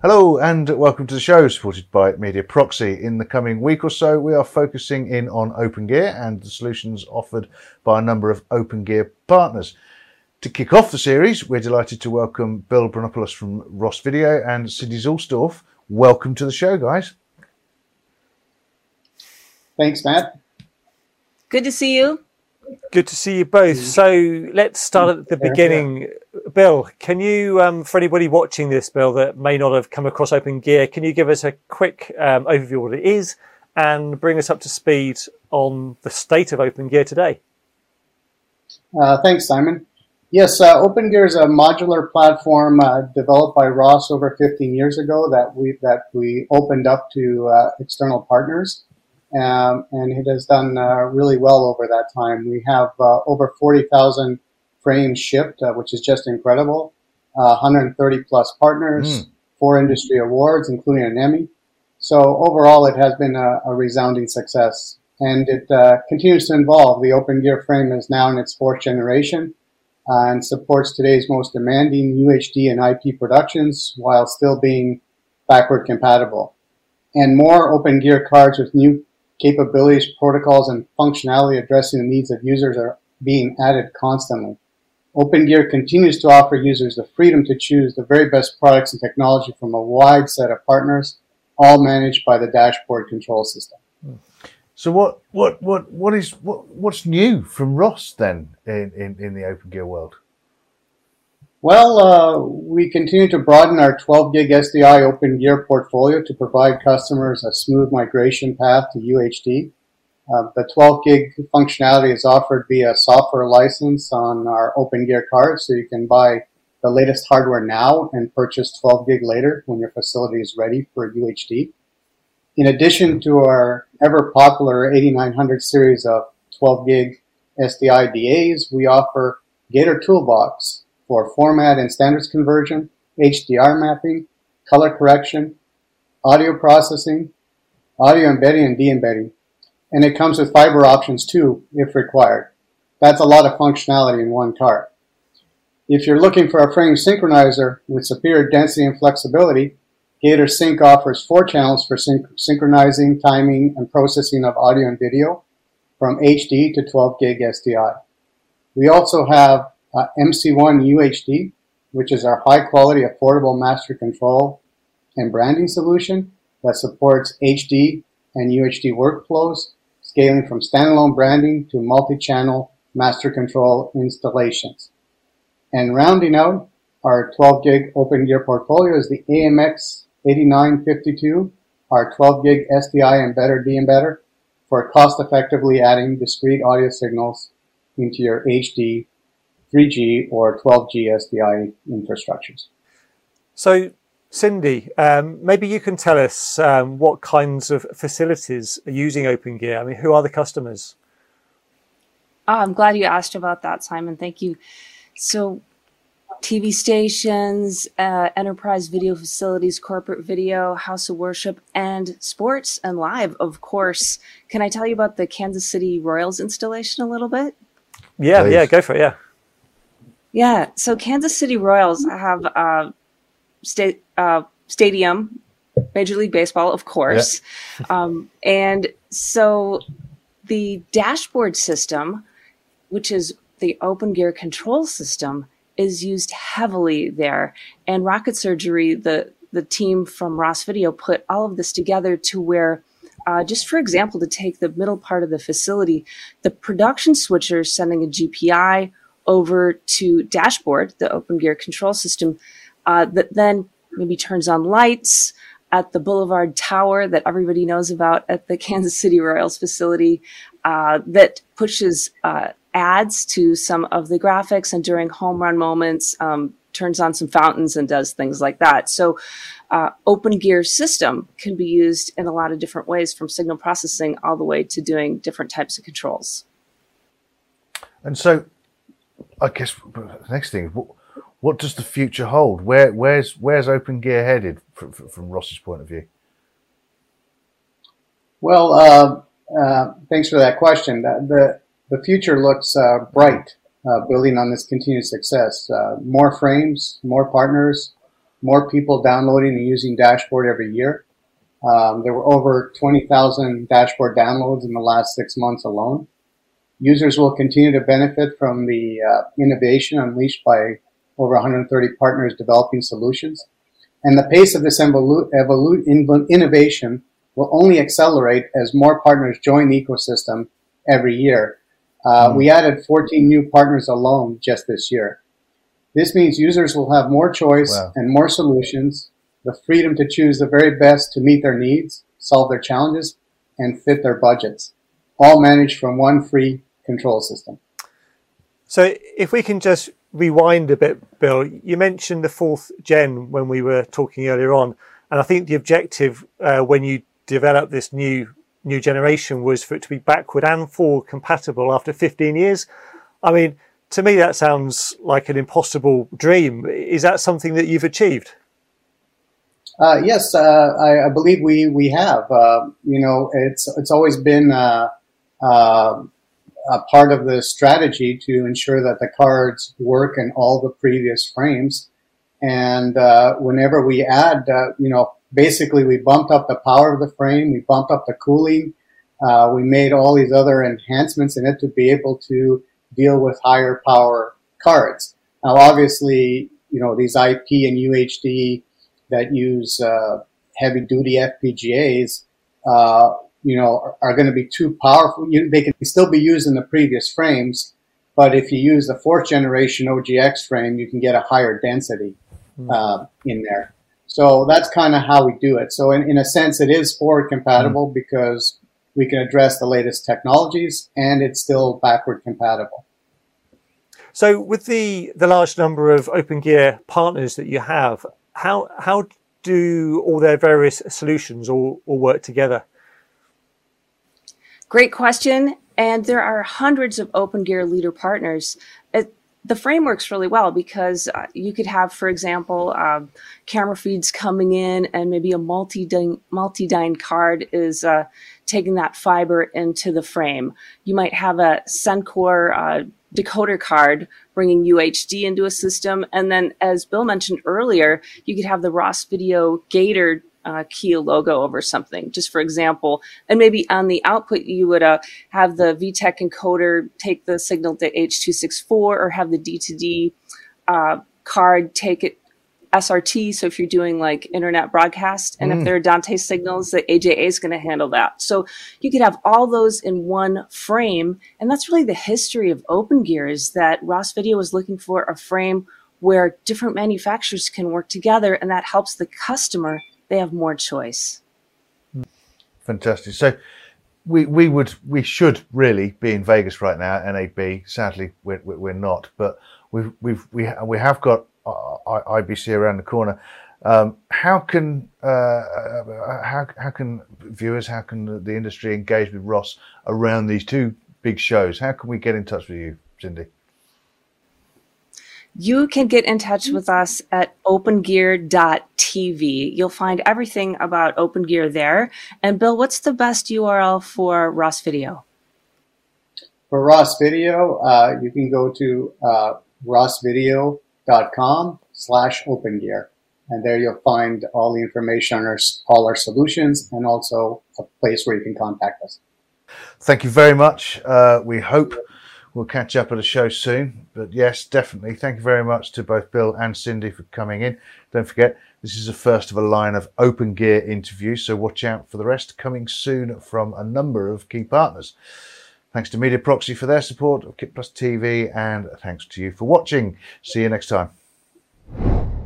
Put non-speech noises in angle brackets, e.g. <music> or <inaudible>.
Hello and welcome to the show, supported by Media Proxy. In the coming week or so, we are focusing in on Open Gear and the solutions offered by a number of Open Gear partners. To kick off the series, we're delighted to welcome Bill Brounopoulos from Ross Video and Cindy Zuelsdorf. Welcome to the show, guys. Thanks, Matt. Good to see you. Good to see you both. So let's start at the beginning. Bill, can you, um, for anybody watching this, Bill, that may not have come across Open Gear, can you give us a quick um, overview of what it is and bring us up to speed on the state of Open Gear today? Uh, thanks, Simon. Yes, uh, Open Gear is a modular platform uh, developed by Ross over 15 years ago that we that we opened up to uh, external partners um, and it has done uh, really well over that time. We have uh, over 40,000 frames shipped, uh, which is just incredible. 130 plus partners, mm. four industry awards, including an Emmy. So overall, it has been a, a resounding success, and it uh, continues to evolve. The Open Gear frame is now in its fourth generation uh, and supports today's most demanding UHD and IP productions while still being backward compatible. And more Open Gear cards with new capabilities, protocols, and functionality addressing the needs of users are being added constantly. OpenGear continues to offer users the freedom to choose the very best products and technology from a wide set of partners, all managed by the dashboard control system. So what what what what is what what's new from Ross then in, in, in the OpenGear world? Well, uh, we continue to broaden our 12 gig SDI Open Gear portfolio to provide customers a smooth migration path to UHD. Uh, the 12 gig functionality is offered via software license on our Open Gear card, so you can buy the latest hardware now and purchase 12 gig later when your facility is ready for UHD. In addition to our ever popular 8900 series of 12 gig SDI DAs, we offer Gator Toolbox, for format and standards conversion, HDR mapping, color correction, audio processing, audio embedding and de-embedding. And it comes with fiber options too, if required. That's a lot of functionality in one card. If you're looking for a frame synchronizer with superior density and flexibility, Gator Sync offers four channels for synch- synchronizing, timing, and processing of audio and video from HD to 12 gig SDI. We also have Uh, MC1 UHD, which is our high quality, affordable master control and branding solution that supports HD and UHD workflows, scaling from standalone branding to multi-channel master control installations. And rounding out our 12 gig open gear portfolio is the AMX 8952, our 12 gig SDI embedder de-embedder for cost effectively adding discrete audio signals into your HD 3G or 12G SDI infrastructures. So, Cindy, um, maybe you can tell us um, what kinds of facilities are using OpenGear. I mean, who are the customers? Oh, I'm glad you asked about that, Simon. Thank you. So, TV stations, uh, enterprise video facilities, corporate video, house of worship, and sports and live, of course. Can I tell you about the Kansas City Royals installation a little bit? Yeah, Please. yeah, go for it. Yeah. Yeah. So Kansas City Royals have a state uh, stadium, Major League Baseball, of course, um, and so the dashboard system, which is the Open Gear control system, is used heavily there. And Rocket Surgery, the the team from Ross Video, put all of this together to where. Uh, just for example, to take the middle part of the facility, the production switcher sending a GPI over to dashboard, the open gear control system, uh, that then maybe turns on lights at the Boulevard Tower that everybody knows about at the <laughs> Kansas City Royals facility, uh, that pushes uh, ads to some of the graphics and during home run moments, um, turns on some fountains and does things like that. So, uh, open gear system can be used in a lot of different ways from signal processing all the way to doing different types of controls. And so I guess the next thing, what, what does the future hold? Where where's where's Open Gear headed from, from Ross's point of view? Well, uh, uh, thanks for that question. The the future looks uh, bright, uh, building on this continued success. Uh, more frames, more partners, more people downloading and using Dashboard every year. Um, there were over 20,000 dashboard downloads in the last six months alone. Users will continue to benefit from the uh, innovation unleashed by over 130 partners developing solutions. And the pace of this evolu- evolu- innovation will only accelerate as more partners join the ecosystem every year. Uh, mm We added 14 new partners alone just this year. This means users will have more choice wow. and more solutions, the freedom to choose the very best to meet their needs, solve their challenges, and fit their budgets, all managed from one free control system. So, if we can just rewind a bit, Bill, you mentioned the fourth gen when we were talking earlier on, and I think the objective uh, when you developed this new new generation was for it to be backward and forward compatible after 15 years. I mean, to me, that sounds like an impossible dream. Is that something that you've achieved? Uh, yes, uh, I, I, believe we we have. Uh, you know, it's it's always been uh, uh, a part of the strategy to ensure that the cards work in all the previous frames. And uh, whenever we add, you know, basically we bumped up the power of the frame, we bumped up the cooling, we made all these other enhancements in it to be able to deal with higher power cards. Now, obviously, you know, these IP and UHD that use uh, heavy duty FPGAs, uh, you know, are, are going to be too powerful. You, they can still be used in the previous frames, but if you use the fourth generation OGX frame, you can get a higher density hmm. uh, in there. So that's kind of how we do it. So in, in a sense, it is forward compatible mm. because we can address the latest technologies and it's still backward compatible. So, with the the large number of OpenGear partners that you have, how how do all their various solutions all, all work together? Great question. And there are hundreds of OpenGear leader partners. It, the frame works really well because uh, you could have, for example, um, camera feeds coming in, and maybe a MultiDyne card is uh, taking that fiber into the frame. You might have a Sencore uh, decoder card bringing UHD into a system. And then, as Bill mentioned earlier, you could have the Ross Video Gator uh, Kia logo over something, just for example. And maybe on the output, you would uh, have the Vitec encoder take the signal to H264 or have the D2D uh, card take it SRT. So if you're doing like internet broadcast, and mm. if there are Dante signals, the AJA is going to handle that. So you could have all those in one frame, and that's really the history of OpenGear. Is that Ross Video was looking for a frame where different manufacturers can work together, and that helps the customer. They have more choice. Fantastic. So we we would we should really be in Vegas right now. NAB. Sadly, we're we're not, but we've we've we we have got IBC around the corner. Um, how can uh, uh, how how can viewers, how can the industry engage with Ross around these two big shows? How can we get in touch with you, Cindy? You can get in touch with us at opengear.tv. You'll find everything about OpenGear there. And Bill, what's the best URL for Ross Video? For Ross Video, uh, you can go to uh, rossvideo.com slash opengear. And there you'll find all the information on our, all our solutions and also a place where you can contact us. Thank you very much. Uh, we hope we'll catch up at a show soon. But yes, definitely. Thank you very much to both Bill and Cindy for coming in. Don't forget, this is the first of a line of open gear interviews, so watch out for the rest coming soon from a number of key partners. Thanks to Media Proxy for their support of Kit Plus TV, and thanks to you for watching. See you next time.